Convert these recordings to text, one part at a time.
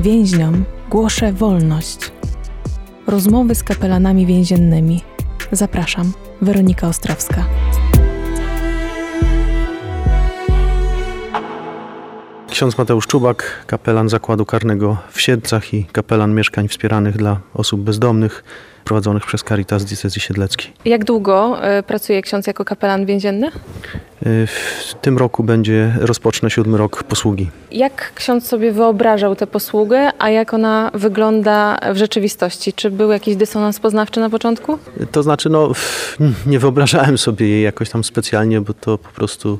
Więźniom głoszę wolność. Rozmowy z kapelanami więziennymi. Zapraszam, Weronika Ostrowska. Ksiądz Mateusz Czubak, kapelan zakładu karnego w Siedlcach i kapelan mieszkań wspieranych dla osób bezdomnych prowadzonych przez Caritas Diecezji Siedleckiej. Jak długo y, pracuje ksiądz jako kapelan więzienny? Y, w tym roku będzie, rozpocznę siódmy rok posługi. Jak ksiądz sobie wyobrażał tę posługę, a jak ona wygląda w rzeczywistości? Czy był jakiś dysonans poznawczy na początku? To znaczy, no, nie wyobrażałem sobie jej jakoś tam specjalnie, bo to po prostu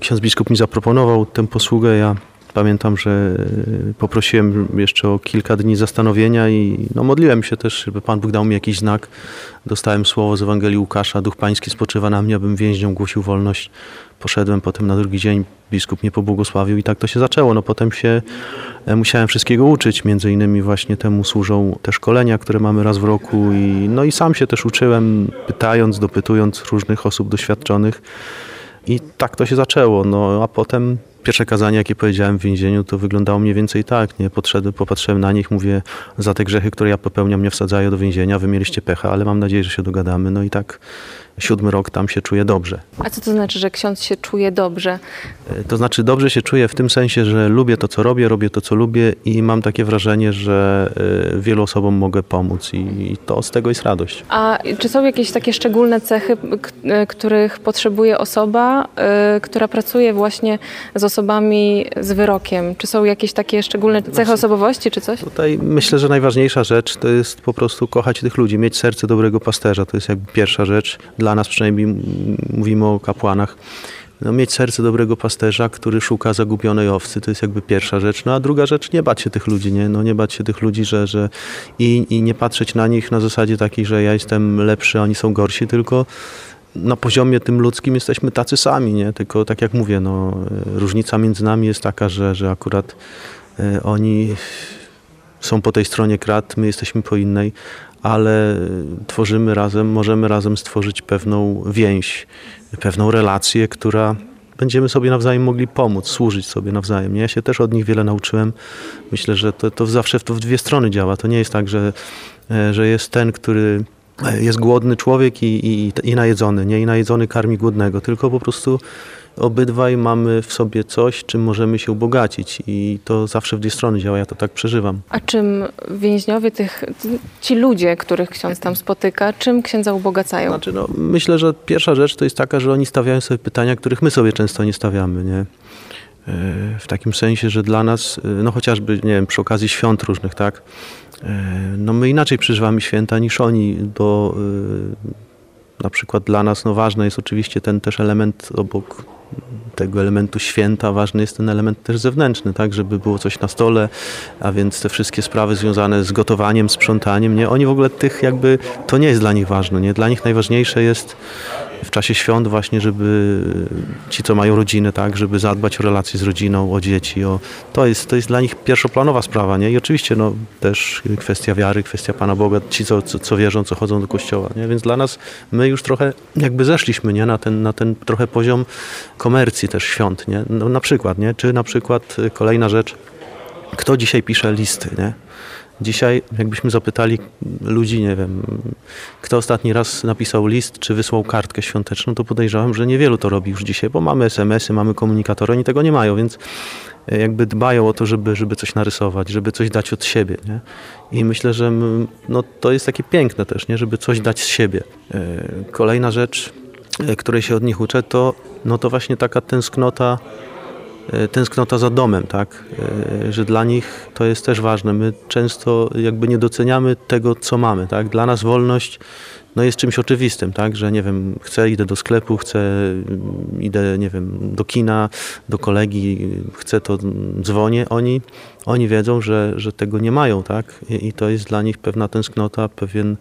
ksiądz biskup mi zaproponował tę posługę. Ja pamiętam, że e, poprosiłem jeszcze o kilka dni zastanowienia i no, modliłem się też, żeby Pan Bóg dał mi jakiś znak. Dostałem słowo z Ewangelii Łukasza, Duch Pański spoczywa na mnie, abym więźniom głosił wolność. Poszedłem potem na drugi dzień, biskup mnie pobłogosławił i tak to się zaczęło. No potem się e, musiałem wszystkiego uczyć, między innymi właśnie temu służą te szkolenia, które mamy raz w roku i no i sam się też uczyłem, pytając, dopytując różnych osób doświadczonych. I tak to się zaczęło. No, a potem pierwsze kazanie, jakie powiedziałem w więzieniu, to wyglądało mniej więcej tak. Nie? Podszedłem, popatrzyłem na nich, mówię, za te grzechy, które ja popełniam, mnie wsadzają do więzienia, wy mieliście pecha, ale mam nadzieję, że się dogadamy. No i tak siódmy rok tam się czuję dobrze. A co to znaczy, że ksiądz się czuje dobrze? E, to znaczy dobrze się czuję w tym sensie, że lubię to, co robię, robię to, co lubię i mam takie wrażenie, że e, wielu osobom mogę pomóc i to z tego jest radość. A czy są jakieś takie szczególne cechy, e, których potrzebuje osoba, która pracuje właśnie z osobami z wyrokiem? Czy są jakieś takie szczególne cechy osobowości, czy coś? Tutaj myślę, że najważniejsza rzecz to jest po prostu kochać tych ludzi, mieć serce dobrego pasterza. To jest jakby pierwsza rzecz dla nas przynajmniej mówimy o kapłanach, no, mieć serce dobrego pasterza, który szuka zagubionej owcy, to jest jakby pierwsza rzecz. No a druga rzecz, nie bać się tych ludzi, nie? No, nie bać się tych ludzi, że, że i, i nie patrzeć na nich na zasadzie takiej, że ja jestem lepszy, oni są gorsi, tylko na poziomie tym ludzkim jesteśmy tacy sami, nie? Tylko tak jak mówię, no, różnica między nami jest taka, że, że akurat y, oni są po tej stronie krat, my jesteśmy po innej, ale tworzymy razem, możemy razem stworzyć pewną więź, pewną relację, która będziemy sobie nawzajem mogli pomóc, służyć sobie nawzajem. Ja się też od nich wiele nauczyłem. Myślę, że to, to zawsze to w dwie strony działa. To nie jest tak, że, e, że jest ten, który e, jest głodny człowiek i, i, i najedzony, nie? I najedzony karmi głodnego, tylko po prostu obydwaj mamy w sobie coś, czym możemy się ubogacić i to zawsze w dwie strony działa, ja to tak przeżywam. A czym więźniowie, tych, ci ludzie, których ksiądz tam spotyka, czym księdza ubogacają? Znaczy, no, myślę, że pierwsza rzecz to jest taka, że oni stawiają sobie pytania, których my sobie często nie stawiamy, nie? E, w takim sensie, że dla nas, e, no chociażby, nie wiem, przy okazji świąt różnych, tak, no my inaczej przeżywamy święta niż oni, bo na przykład dla nas no ważny jest oczywiście ten też element obok tego elementu święta. Ważny jest ten element też zewnętrzny, tak, żeby było coś na stole, a więc te wszystkie sprawy związane z gotowaniem, sprzątaniem, nie, oni w ogóle tych jakby, to nie jest dla nich ważne, nie, dla nich najważniejsze jest w czasie świąt właśnie, żeby ci, co mają rodziny, tak, żeby zadbać o relacje z rodziną, o dzieci, o, to, jest, to jest dla nich pierwszoplanowa sprawa, nie? I oczywiście no, też kwestia wiary, kwestia Pana Boga, ci, co, co, co wierzą, co chodzą do kościoła, nie? Więc dla nas my już trochę jakby zeszliśmy, nie? Na ten, na ten trochę poziom komercji też świąt, nie? No, na przykład, nie? Czy na przykład kolejna rzecz, kto dzisiaj pisze listy, nie? Dzisiaj, jakbyśmy zapytali ludzi, nie wiem, kto ostatni raz napisał list, czy wysłał kartkę świąteczną, to podejrzewam, że niewielu to robi już dzisiaj, bo mamy SMS-y, mamy komunikatory, oni tego nie mają, więc e, jakby dbają o to, żeby, żeby coś narysować, żeby coś dać od siebie. Nie? I myślę, że no, to jest takie piękne też, nie? żeby coś dać z siebie. E, kolejna rzecz, e, której się od nich uczę, to, no to właśnie taka tęsknota tęsknota za domem, tak? E, że dla nich to jest też ważne. My często jakby nie doceniamy tego, co mamy, tak? Dla nas wolność no jest czymś oczywistym, tak? Że nie wiem, chcę, idę do sklepu, chcę, idę, nie wiem, do kina, do kolegi, chcę, to dzwonię. Oni, oni wiedzą, że, że tego nie mają, tak? I, i to jest dla nich pewna tęsknota, pewien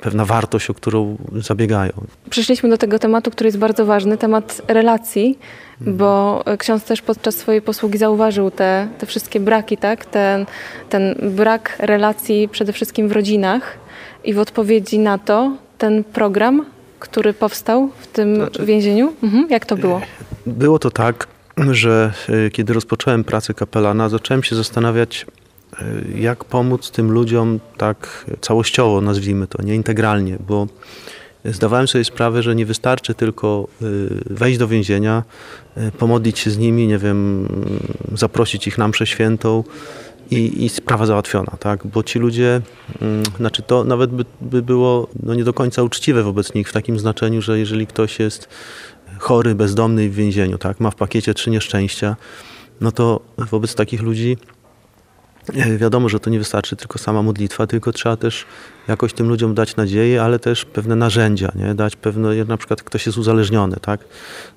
pewna wartość, o którą zabiegają. Przyszliśmy do tego tematu, który jest bardzo ważny, temat relacji, mhm. bo ksiądz też podczas swojej posługi zauważył te, te wszystkie braki, tak? ten, ten brak relacji przede wszystkim w rodzinach i w odpowiedzi na to ten program, który powstał w tym znaczy, więzieniu, mhm. jak to było? Było to tak, że e, kiedy rozpocząłem pracę kapelana, zacząłem się zastanawiać, jak pomóc tym ludziom tak całościowo, nazwijmy to, nie integralnie, bo zdawałem sobie sprawę, że nie wystarczy tylko wejść do więzienia, pomodlić się z nimi, nie wiem, zaprosić ich na mszę świętą, i, i sprawa załatwiona, tak? Bo ci ludzie, mm, znaczy to nawet by, by było no nie do końca uczciwe wobec nich w takim znaczeniu, że jeżeli ktoś jest chory, bezdomny w więzieniu, tak, ma w pakiecie trzy nieszczęścia, no to wobec takich ludzi E, wiadomo, że to nie wystarczy tylko sama modlitwa, tylko trzeba też jakoś tym ludziom dać nadzieję, ale też pewne narzędzia, nie? dać pewne, na przykład ktoś jest uzależniony, tak?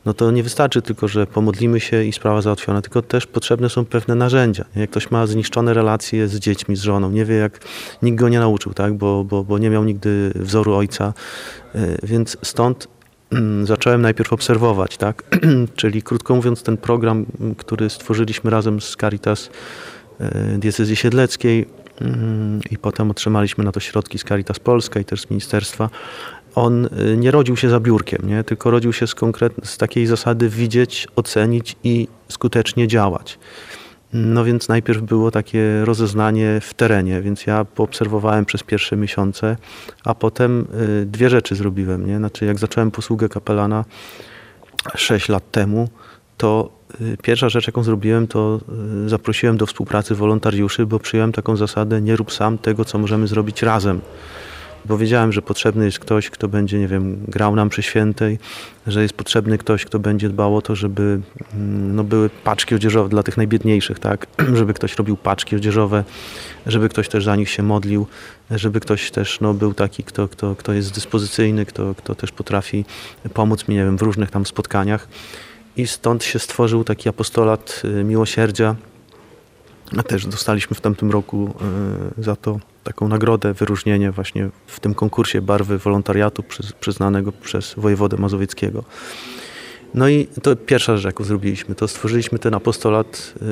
No to nie wystarczy tylko, że pomodlimy się i sprawa załatwiona, tylko też potrzebne są pewne narzędzia. Nie? Jak ktoś ma zniszczone relacje z dziećmi, z żoną, nie wie jak, nikt go nie nauczył, tak? Bo, bo, bo nie miał nigdy wzoru ojca, e, więc stąd mm, zacząłem najpierw obserwować, tak? Czyli krótko mówiąc, ten program, który stworzyliśmy razem z Caritas E, diecezji siedleckiej mm, i potem otrzymaliśmy na to środki z Caritas Polska i też z ministerstwa. On e, nie rodził się za biurkiem, nie? tylko rodził się z, konkret, z takiej zasady widzieć, ocenić i skutecznie działać. No więc najpierw było takie rozeznanie w terenie, więc ja poobserwowałem przez pierwsze miesiące, a potem e, dwie rzeczy zrobiłem. Nie? Znaczy jak zacząłem posługę kapelana 6 lat temu, to pierwsza rzecz, jaką zrobiłem, to y, zaprosiłem do współpracy wolontariuszy, bo przyjąłem taką zasadę, nie rób sam tego, co możemy zrobić razem. Bo wiedziałem, że potrzebny jest ktoś, kto będzie, nie wiem, grał nam przy świętej, że jest potrzebny ktoś, kto będzie dbał o to, żeby mm, no, były paczki odzieżowe dla tych najbiedniejszych, tak? żeby ktoś robił paczki odzieżowe, żeby ktoś też za nich się modlił, żeby ktoś też no, był taki, kto, kto, kto jest dyspozycyjny, kto, kto też potrafi pomóc mi, nie wiem, w różnych tam spotkaniach. I stąd się stworzył taki apostolat y, miłosierdzia. A też dostaliśmy w tamtym roku y, za to taką nagrodę, wyróżnienie właśnie w tym konkursie barwy wolontariatu przyznanego przez wojewodę mazowieckiego. No i to pierwsza rzecz, jaką zrobiliśmy, to stworzyliśmy ten apostolat yy,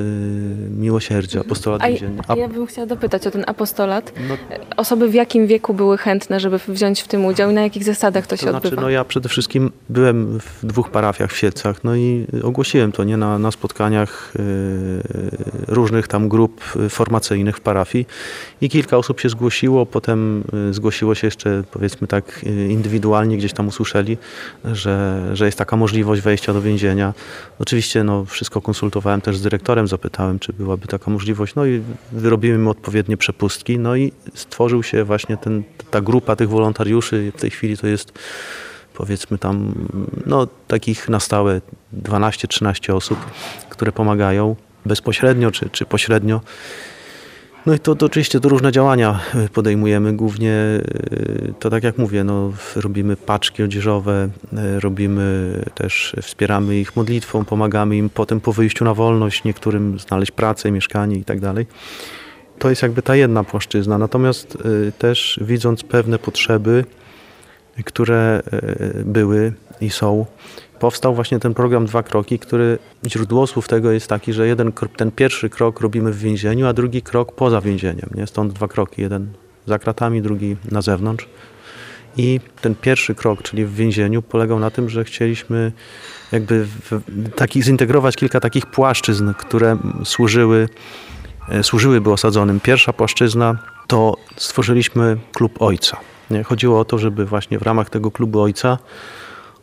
miłosierdzia, apostolat A, więzienny. A ja bym chciała dopytać o ten apostolat. No, Osoby w jakim wieku były chętne, żeby wziąć w tym udział i na jakich zasadach to, to się znaczy, odbywa? No ja przede wszystkim byłem w dwóch parafiach w Siedcach, no i ogłosiłem to nie na, na spotkaniach yy, różnych tam grup formacyjnych w parafii i kilka osób się zgłosiło, potem yy, zgłosiło się jeszcze powiedzmy tak yy, indywidualnie, gdzieś tam usłyszeli, że, że jest taka możliwość wejścia do więzienia. Oczywiście no, wszystko konsultowałem też z dyrektorem, zapytałem, czy byłaby taka możliwość. No i wyrobimy odpowiednie przepustki. No i stworzył się właśnie ten, ta grupa tych wolontariuszy. W tej chwili to jest powiedzmy tam, no takich na stałe 12-13 osób, które pomagają bezpośrednio czy, czy pośrednio. No i to, to oczywiście to różne działania y, podejmujemy. Głównie y, to tak jak mówię, no, robimy paczki odzieżowe, y, robimy też, wspieramy ich modlitwą, pomagamy im potem po wyjściu na wolność, niektórym znaleźć pracę, mieszkanie i tak dalej. To jest jakby ta jedna płaszczyzna. Natomiast też widząc pewne potrzeby, które były i są, powstał właśnie ten program Dwa Kroki, który źródło słów tego jest taki, że jeden, ten pierwszy krok robimy w więzieniu, a drugi krok poza więzieniem. Nie? Stąd dwa kroki, jeden za kratami, drugi na zewnątrz. I ten pierwszy krok, czyli w więzieniu, polegał na tym, że chcieliśmy jakby taki, zintegrować kilka takich płaszczyzn, które służyły, e, służyłyby osadzonym. Pierwsza płaszczyzna to stworzyliśmy klub ojca. Nie? Chodziło o to, żeby właśnie w ramach tego klubu ojca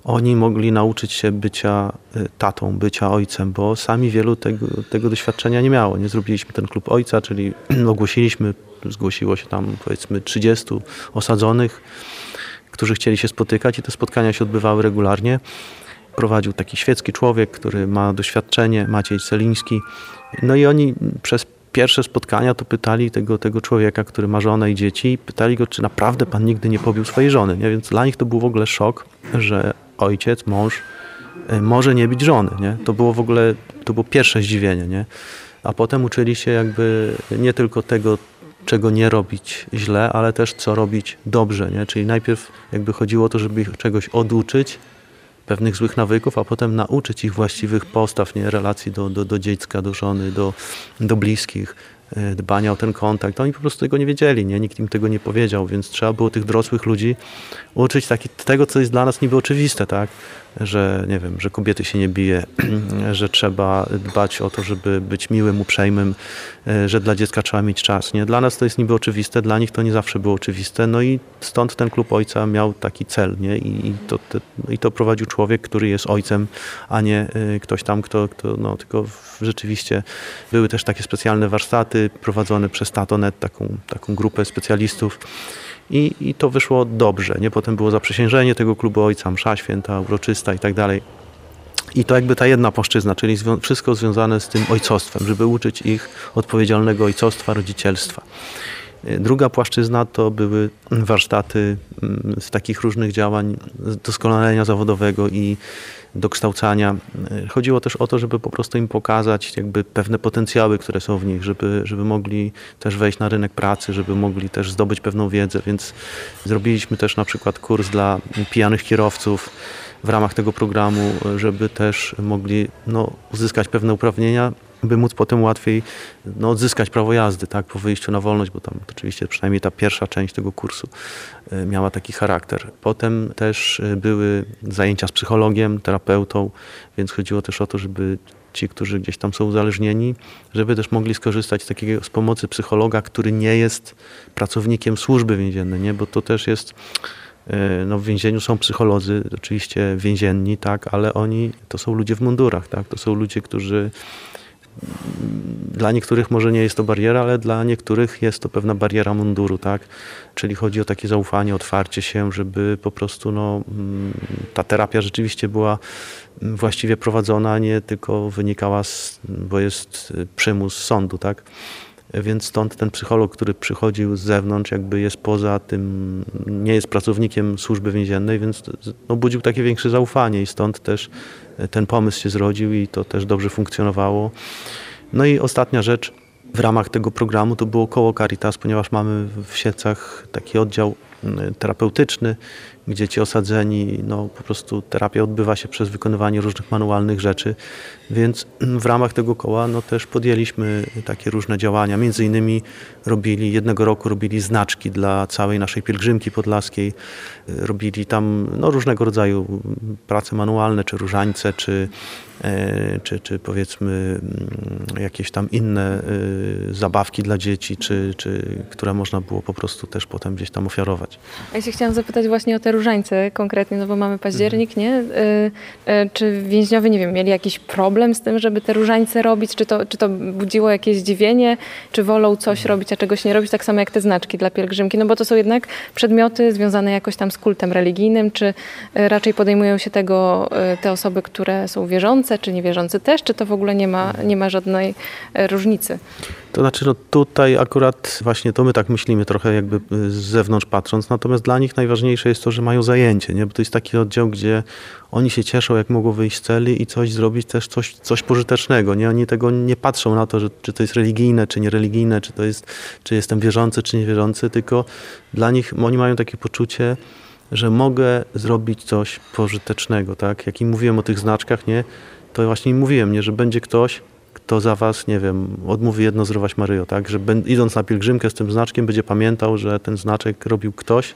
oni mogli nauczyć się bycia y, tatą, bycia ojcem, bo sami wielu tego, tego doświadczenia nie miało. Nie zrobiliśmy ten klub ojca, czyli ogłosiliśmy, zgłosiło się tam powiedzmy 30 osadzonych, którzy chcieli się spotykać i te spotkania się odbywały regularnie. Prowadził taki świecki człowiek, który ma doświadczenie, Maciej Celiński. No i oni przez pierwsze spotkania to pytali tego, tego człowieka, który ma żonę i dzieci, pytali go, czy naprawdę pan nigdy nie pobił swojej żony. Nie? Więc dla nich to był w ogóle szok, że ojciec, mąż e, może nie być żony. Nie? To było w ogóle, to było pierwsze zdziwienie. Nie? A potem uczyli się jakby nie tylko tego, czego nie robić źle, ale też co robić dobrze. Nie? Czyli najpierw jakby chodziło o to, żeby ich czegoś oduczyć, pewnych złych nawyków, a potem nauczyć ich właściwych postaw, nie? relacji do, do, do dziecka, do żony, do, do bliskich, dbania o ten kontakt. Oni po prostu tego nie wiedzieli, nie? nikt im tego nie powiedział, więc trzeba było tych dorosłych ludzi uczyć taki, tego, co jest dla nas niby oczywiste, tak? że nie wiem, że kobiety się nie bije, że trzeba dbać o to, żeby być miłym, uprzejmym, e, że dla dziecka trzeba mieć czas. Nie? Dla nas to jest niby oczywiste, dla nich to nie zawsze było oczywiste. No i stąd ten klub ojca miał taki cel, nie? I, i to, te, i to prowadził człowiek, który jest ojcem, a nie y, ktoś tam, kto, kto no, tylko rzeczywiście były też takie specjalne warsztaty prowadzone przez Tatonet, taką, taką grupę specjalistów. I, I to wyszło dobrze. Nie? Potem było zaprzysiężenie tego klubu ojca, msza święta, uroczysta i tak dalej. I to jakby ta jedna płaszczyzna, czyli zwią wszystko związane z tym ojcostwem, żeby uczyć ich odpowiedzialnego ojcostwa, rodzicielstwa. Druga płaszczyzna to były warsztaty z takich różnych działań doskonalenia zawodowego i dokształcania. Chodziło też o to, żeby po prostu im pokazać jakby pewne potencjały, które są w nich, żeby, żeby mogli też wejść na rynek pracy, żeby mogli też zdobyć pewną wiedzę, więc zrobiliśmy też na przykład kurs dla pijanych kierowców w ramach tego programu, żeby też mogli no, uzyskać pewne uprawnienia by móc potem łatwiej no, odzyskać prawo jazdy tak, po wyjściu na wolność, bo tam oczywiście przynajmniej ta pierwsza część tego kursu e, miała taki charakter. Potem też e, były zajęcia z psychologiem, terapeutą, więc chodziło też o to, żeby ci, którzy gdzieś tam są uzależnieni, żeby też mogli skorzystać z takiego z pomocy psychologa, który nie jest pracownikiem służby więziennej, nie? bo to też jest e, no w więzieniu są psycholodzy, oczywiście więzienni, tak, ale oni to są ludzie w mundurach, tak, to są ludzie, którzy dla niektórych może nie jest to bariera, ale dla niektórych jest to pewna bariera munduru, tak? Czyli chodzi o takie zaufanie, otwarcie się, żeby po prostu no, mm, ta terapia rzeczywiście była mm, właściwie prowadzona, nie tylko wynikała z, bo jest przymus sądu, tak? Więc stąd ten psycholog, który przychodził z zewnątrz, jakby jest poza tym, nie jest pracownikiem służby więziennej, więc no, budził takie większe zaufanie i stąd też ten pomysł się zrodził i to też dobrze funkcjonowało. No i ostatnia rzecz w ramach tego programu to było koło Caritas, ponieważ mamy w Siecach taki oddział mm, terapeutyczny, gdzie ci osadzeni, no po prostu terapia odbywa się przez wykonywanie różnych manualnych rzeczy, więc w ramach tego koła no też podjęliśmy takie różne działania. Między innymi robili, jednego roku robili znaczki dla całej naszej pielgrzymki podlaskiej, robili tam no, różnego rodzaju prace manualne, czy różańce, czy E, czy, czy powiedzmy mm, jakieś tam inne e, zabawki dla dzieci, czy, czy, które można było po prostu też potem gdzieś tam ofiarować. Ja się chciałam zapytać właśnie o te różańce konkretnie, no bo mamy październik, nie? E, czy więźniowie, nie wiem, mieli jakiś problem z tym, żeby te różańce robić? Czy to, czy to budziło jakieś zdziwienie? Czy wolą coś robić, a czegoś nie robić? Tak samo jak te znaczki dla pielgrzymki, no bo to są jednak przedmioty związane jakoś tam z kultem religijnym, czy raczej podejmują się tego te osoby, które są wierzące, czy niewierzący też, czy to w ogóle nie ma, nie ma żadnej różnicy? To znaczy, no tutaj akurat właśnie to my tak myślimy trochę jakby e, z zewnątrz patrząc, natomiast dla nich najważniejsze jest to, że mają zajęcie, nie? bo to jest taki oddział, gdzie oni się cieszą, jak mogą wyjść z celi i coś zrobić też coś, coś pożytecznego. Nie? Oni tego nie patrzą na to, że, czy to jest religijne, czy niereligijne, czy to jest, czy jestem wierzący, czy niewierzący, tylko dla nich oni mają takie poczucie, że mogę zrobić coś pożytecznego, tak? Jak im mówiłem o tych znaczkach, nie? to właśnie mówiłem, nie, że będzie ktoś, kto za was, nie wiem, odmówi jedno zdrowaś Maryjo, tak? Że idąc na pielgrzymkę z tym znaczkiem będzie pamiętał, że ten znaczek robił ktoś,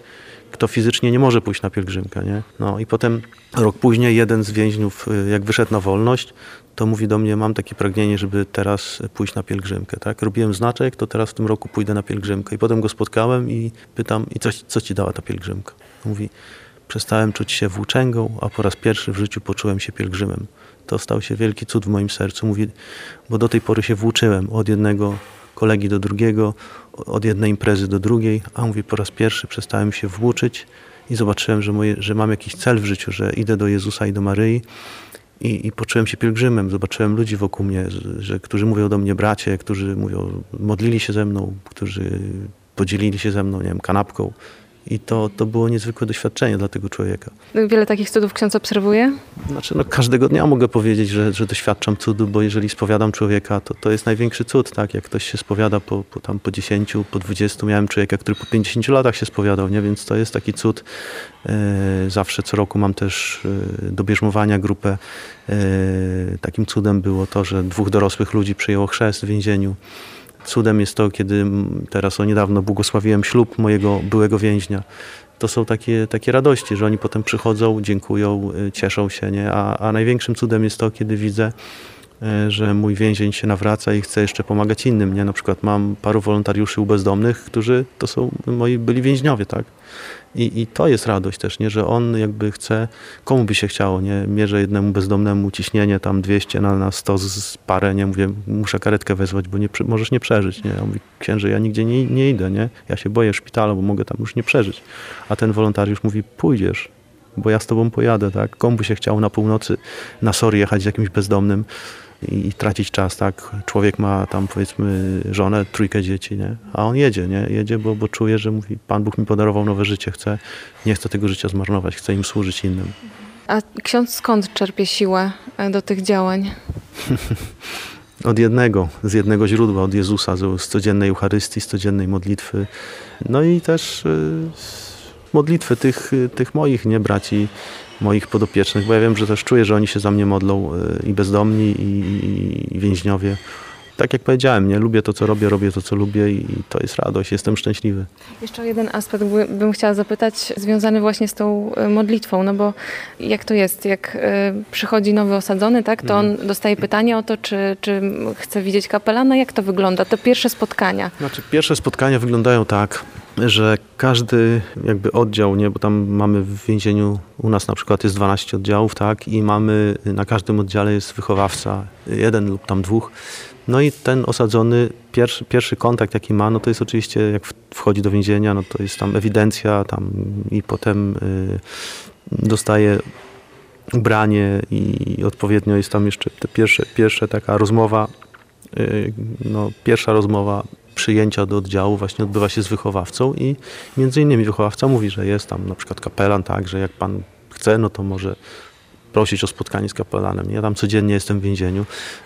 kto fizycznie nie może pójść na pielgrzymkę, nie? No i potem rok później jeden z więźniów, y, jak wyszedł na wolność, to mówi do mnie, mam takie pragnienie, żeby teraz pójść na pielgrzymkę, tak? Robiłem znaczek, to teraz w tym roku pójdę na pielgrzymkę. I potem go spotkałem i pytam, i co, co ci dała ta pielgrzymka? Mówi, przestałem czuć się włóczęgą, a po raz pierwszy w życiu poczułem się pielgrzymem to stał się wielki cud w moim sercu. Mówi, bo do tej pory się włóczyłem od jednego kolegi do drugiego, od jednej imprezy do drugiej, a mówi, po raz pierwszy przestałem się włóczyć i zobaczyłem, że, moje, że mam jakiś cel w życiu, że idę do Jezusa i do Maryi. I, I, poczułem się pielgrzymem, zobaczyłem ludzi wokół mnie, że, którzy mówią do mnie bracie, którzy mówią, modlili się ze mną, którzy podzielili się ze mną, nie wiem, kanapką, i to, to było niezwykłe doświadczenie dla tego człowieka. Wiele takich cudów ksiądz obserwuje? Znaczy, no, każdego dnia mogę powiedzieć, że, że doświadczam cudu, bo jeżeli spowiadam człowieka, to to jest największy cud, tak? Jak ktoś się spowiada po, po, tam po 10, po 20, miałem człowieka, który po 50 latach się spowiadał, nie? Więc to jest taki cud. E, zawsze co roku mam też e, do bierzmowania grupę. E, takim cudem było to, że dwóch dorosłych ludzi przyjęło chrzest w więzieniu Cudem jest to, kiedy teraz o niedawno błogosławiłem ślub mojego byłego więźnia. To są takie, takie radości, że oni potem przychodzą, dziękują, y, cieszą się, nie? A, a największym cudem jest to, kiedy widzę, że mój więzień się nawraca i chce jeszcze pomagać innym, nie? Na przykład mam paru wolontariuszy u bezdomnych, którzy to są moi byli więźniowie, tak? I, I to jest radość też, nie? że on jakby chce, komu by się chciało, nie? Mierzę jednemu bezdomnemu ciśnienie tam 200 na, na 100 z, parę, nie? Mówię, muszę karetkę wezwać, bo nie, możesz nie przeżyć, nie? On mówi, księże, ja nigdzie nie, nie idę, nie? Ja się boję w szpitalu, bo mogę tam już nie przeżyć. A ten wolontariusz mówi, pójdziesz, bo ja z tobą pojadę, tak? Komu by się chciało na północy na sory jechać z jakimś bezdomnym, i, tracić czas, tak? Człowiek ma tam powiedzmy żonę, trójkę dzieci, nie? A on jedzie, nie? Jedzie, bo, bo czuje, że mówi, Pan Bóg mi podarował nowe życie, chcę, nie chcę tego życia zmarnować, chcę im służyć innym. A ksiądz skąd czerpie siłę e, do tych działań? Od jednego, z jednego źródła, od Jezusa, z, codziennej Eucharystii, z codziennej modlitwy. No i też y, modlitwy tych, tych moich, nie braci, moich podopiecznych, bo ja wiem, że też czuję, że oni się za mnie modlą y, i bezdomni, i, i więźniowie. Tak jak powiedziałem, nie lubię to, co robię, robię to, co lubię i to jest radość, jestem szczęśliwy. Jeszcze o jeden aspekt bym chciała zapytać, związany właśnie z tą y, modlitwą, no bo jak to jest, jak y, przychodzi nowy osadzony, tak, to on dostaje pytanie o to, czy, czy chce widzieć kapelana, jak to wygląda, to pierwsze spotkania. Znaczy, pierwsze spotkania wyglądają tak, że każdy jakby oddział, nie, bo tam mamy w więzieniu, u nas na przykład jest 12 oddziałów, tak, i mamy, na każdym oddziale jest wychowawca, jeden lub tam dwóch. No i ten osadzony, pierwszy, pierwszy kontakt jaki ma, no to jest oczywiście jak wchodzi do więzienia, no to jest tam ewidencja tam i potem y, dostaje ubranie i odpowiednio jest tam jeszcze te pierwsze, pierwsze taka rozmowa, y, no pierwsza rozmowa przyjęcia do oddziału właśnie odbywa się z wychowawcą i między innymi wychowawca mówi, że jest tam na przykład kapelan, tak, że jak pan chce, no to może prosić o spotkanie z kapelanem. Ja tam codziennie jestem w więzieniu,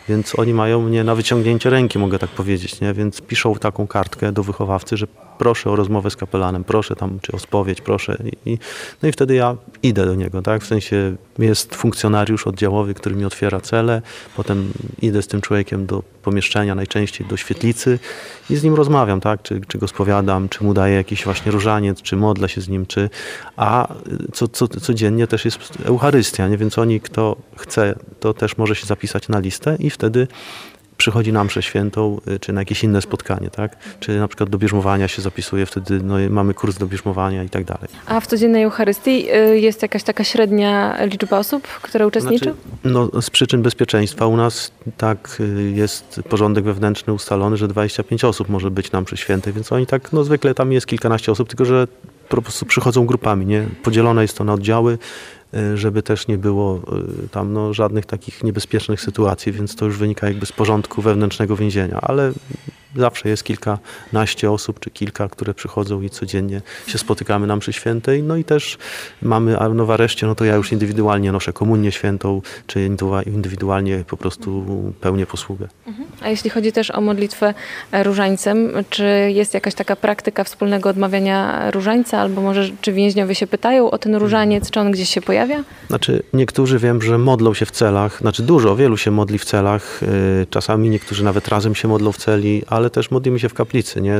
więc oni mają mnie na wyciągnięcie ręki, mogę tak powiedzieć, nie? więc piszą taką kartkę do wychowawcy, że proszę o rozmowę z kapelanem, proszę tam, czy o spowiedź, proszę. I, no i wtedy ja idę do niego, tak? W sensie jest funkcjonariusz oddziałowy, który mi otwiera cele, potem idę z tym człowiekiem do pomieszczenia, najczęściej do świetlicy i z nim rozmawiam, tak? Czy, czy go spowiadam, czy mu daję jakiś właśnie różaniec, czy modlę się z nim, czy... A co, co, codziennie też jest Eucharystia, nie? Więc oni, kto chce, to też może się zapisać na listę i wtedy przychodzi na mszę świętą, y, czy na jakieś inne spotkanie, tak? Czy na przykład do bierzmowania się zapisuje, wtedy no, mamy kurs do bierzmowania i tak dalej. A w codziennej Eucharystii y, jest jakaś taka średnia liczba osób, które uczestniczą? Znaczy, no, z przyczyn bezpieczeństwa u nas tak y, jest porządek wewnętrzny ustalony, że 25 osób może być na mszy świętej, więc oni tak, no zwykle tam jest kilkanaście osób, tylko że po prostu przychodzą grupami, nie? Podzielone jest to na oddziały, żeby też nie było y, tam no, żadnych takich niebezpiecznych sytuacji, więc to już wynika jakby z porządku wewnętrznego więzienia, ale Zawsze jest kilkanaście osób czy kilka, które przychodzą i codziennie się spotykamy na mszy świętej. No i też mamy, no w areszcie, no to ja już indywidualnie noszę komunię świętą, czy indywidualnie po prostu pełnię posługę. Mhm. A jeśli chodzi też o modlitwę różańcem, czy jest jakaś taka praktyka wspólnego odmawiania różańca, albo może czy więźniowie się pytają o ten różaniec, czy on gdzieś się pojawia? Znaczy niektórzy wiem, że modlą się w celach, znaczy dużo, wielu się modli w celach, y, czasami niektórzy nawet razem się modlą w celi, ale też modlimy się w kaplicy, nie?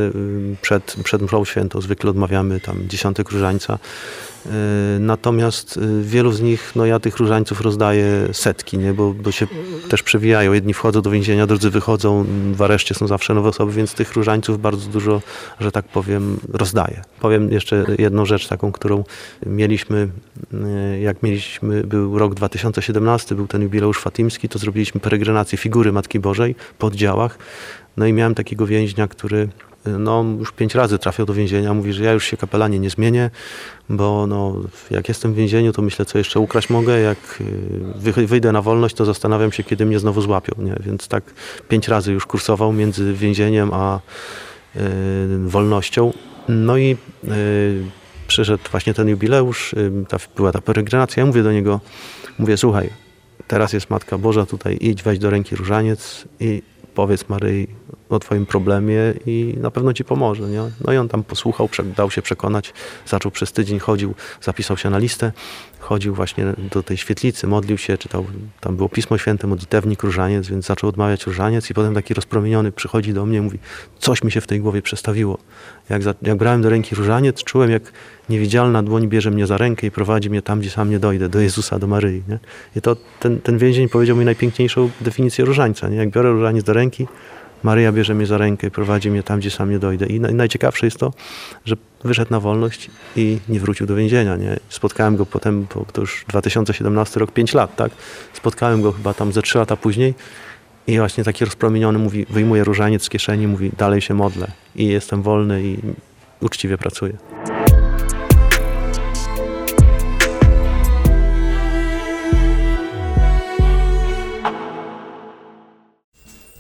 Przed, przed mszą świętą zwykle odmawiamy tam dziesiątek różańca. E, natomiast e, wielu z nich, no ja tych różańców rozdaję setki, nie? Bo, bo się też przewijają. Jedni wchodzą do więzienia, drudzy wychodzą, w areszcie są zawsze nowe osoby, więc tych różańców bardzo dużo, że tak powiem, rozdaję. Powiem jeszcze jedną rzecz taką, którą mieliśmy, e, jak mieliśmy, był rok 2017, był ten jubileusz fatimski, to zrobiliśmy peregrinację figury Matki Bożej po oddziałach. No i miałem takiego więźnia, który no, już pięć razy trafiał do więzienia. Mówi, że ja już się kapelanie nie zmienię, bo no, jak jestem w więzieniu, to myślę, co jeszcze ukraść mogę. Jak y, wyjdę na wolność, to zastanawiam się, kiedy mnie znowu złapią. Nie? Więc tak pięć razy już kursował między więzieniem a y, wolnością. No i y, przyszedł właśnie ten jubileusz, y, ta, była ta peregrinacja. Ja mówię do niego, mówię, słuchaj, teraz jest Matka Boża tutaj, idź, weź do ręki różaniec i powiedz Maryi, o twoim problemie i na pewno ci pomoże, nie? No i on tam posłuchał, dał się przekonać, zaczął przez tydzień, chodził, zapisał się na listę, chodził właśnie do tej świetlicy, modlił się, czytał, tam było Pismo Święte, modlitewnik, różaniec, więc zaczął odmawiać różaniec i potem taki rozpromieniony przychodzi do mnie i mówi, coś mi się w tej głowie przestawiło. Jak, za, jak brałem do ręki różaniec, czułem jak niewidzialna dłoń bierze mnie za rękę i prowadzi mnie tam, gdzie sam nie dojdę, do Jezusa, do Maryi. Nie? I to ten, ten więzień powiedział mi najpiękniejszą definicję różańca. Nie? Jak biorę różaniec do ręki, Maryja bierze mnie za rękę i prowadzi mnie tam, gdzie sam nie dojdę. I naj, najciekawsze jest to, że wyszedł na wolność i nie wrócił do więzienia. Nie? Spotkałem go potem, to już 2017 rok, 5 lat, tak? Spotkałem go chyba tam ze 3 lata później i właśnie taki rozpromieniony mówi, wyjmuje różaniec z kieszeni, mówi, dalej się modlę i jestem wolny i uczciwie pracuję.